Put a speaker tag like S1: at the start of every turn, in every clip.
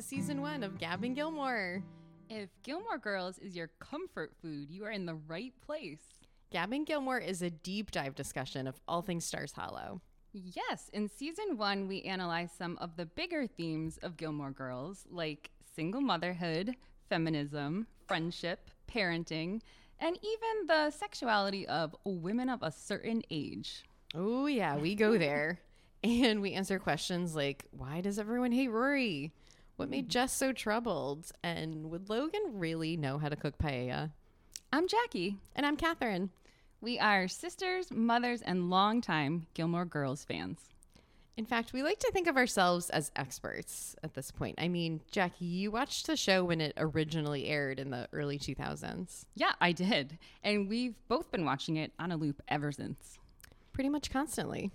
S1: to season one of Gabbing Gilmore.
S2: If Gilmore Girls is your comfort food, you are in the right place.
S1: Gabbing Gilmore is a deep dive discussion of all things Stars Hollow.
S2: Yes, in season one, we analyze some of the bigger themes of Gilmore Girls, like single motherhood, feminism, friendship, parenting, and even the sexuality of women of a certain age.
S1: Oh, yeah, we go there. and we answer questions like why does everyone hate Rory? What made mm. Jess so troubled? And would Logan really know how to cook paella?
S2: I'm Jackie.
S1: And I'm Catherine.
S2: We are sisters, mothers, and longtime Gilmore Girls fans.
S1: In fact, we like to think of ourselves as experts at this point. I mean, Jackie, you watched the show when it originally aired in the early 2000s.
S2: Yeah, I did. And we've both been watching it on a loop ever since.
S1: Pretty much constantly.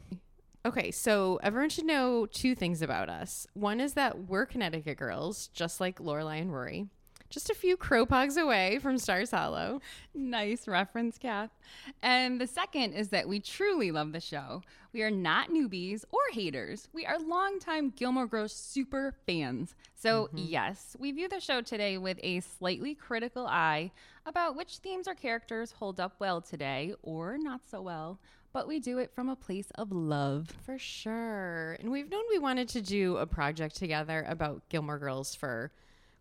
S1: Okay, so everyone should know two things about us. One is that we're Connecticut girls, just like Lorelai and Rory. Just a few crow pogs away from Stars Hollow.
S2: Nice reference, Kath. And the second is that we truly love the show. We are not newbies or haters. We are longtime Gilmore Girls super fans. So, mm-hmm. yes, we view the show today with a slightly critical eye about which themes or characters hold up well today or not so well but we do it from a place of love.
S1: For sure. And we've known we wanted to do a project together about Gilmore Girls for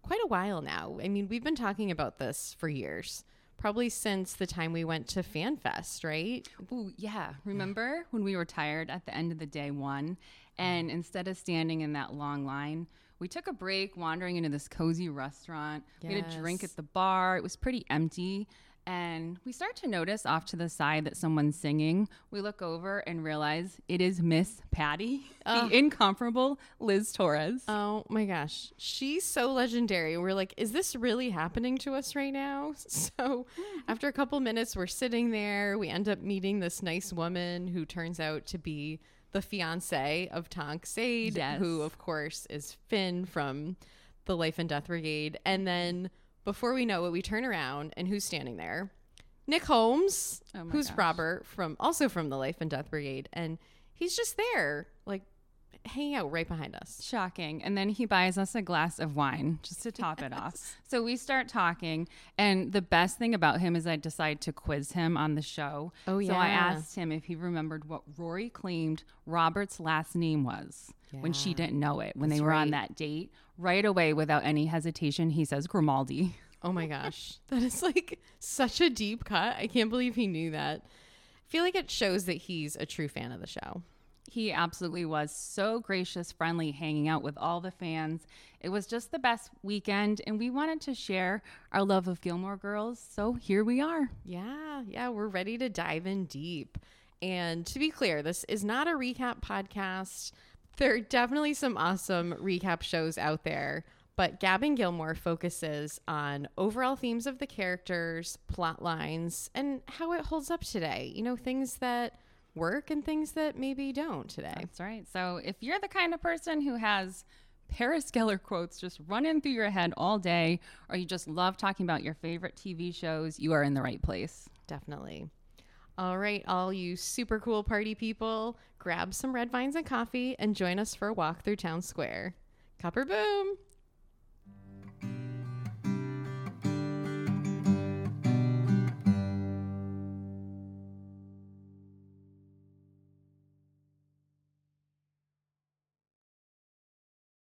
S1: quite a while now. I mean, we've been talking about this for years. Probably since the time we went to FanFest, right?
S2: Oh, yeah. Remember when we were tired at the end of the day one and instead of standing in that long line, we took a break wandering into this cozy restaurant. Yes. We had a drink at the bar. It was pretty empty and we start to notice off to the side that someone's singing. We look over and realize it is Miss Patty, oh. the incomparable Liz Torres.
S1: Oh my gosh. She's so legendary. We're like, is this really happening to us right now? So hmm. after a couple minutes, we're sitting there. We end up meeting this nice woman who turns out to be the fiance of Tanc Sade, yes. who, of course, is Finn from the Life and Death Brigade. And then before we know it, we turn around and who's standing there? Nick Holmes, oh who's gosh. Robert from also from the Life and Death Brigade, and he's just there, like hanging out right behind us.
S2: Shocking. And then he buys us a glass of wine just to top yes. it off. So we start talking. And the best thing about him is I decide to quiz him on the show. Oh, yeah. So I asked him if he remembered what Rory claimed Robert's last name was yeah. when she didn't know it, when That's they were right. on that date. Right away, without any hesitation, he says Grimaldi.
S1: Oh my gosh. that is like such a deep cut. I can't believe he knew that. I feel like it shows that he's a true fan of the show.
S2: He absolutely was so gracious, friendly, hanging out with all the fans. It was just the best weekend, and we wanted to share our love of Gilmore Girls. So here we are.
S1: Yeah, yeah, we're ready to dive in deep. And to be clear, this is not a recap podcast. There are definitely some awesome recap shows out there, but Gabbing Gilmore focuses on overall themes of the characters, plot lines, and how it holds up today. You know, things that work and things that maybe don't today.
S2: That's right. So if you're the kind of person who has Paris Geller quotes just running through your head all day, or you just love talking about your favorite TV shows, you are in the right place.
S1: Definitely. All right, all you super cool party people, grab some red vines and coffee and join us for a walk through town square. Copper boom!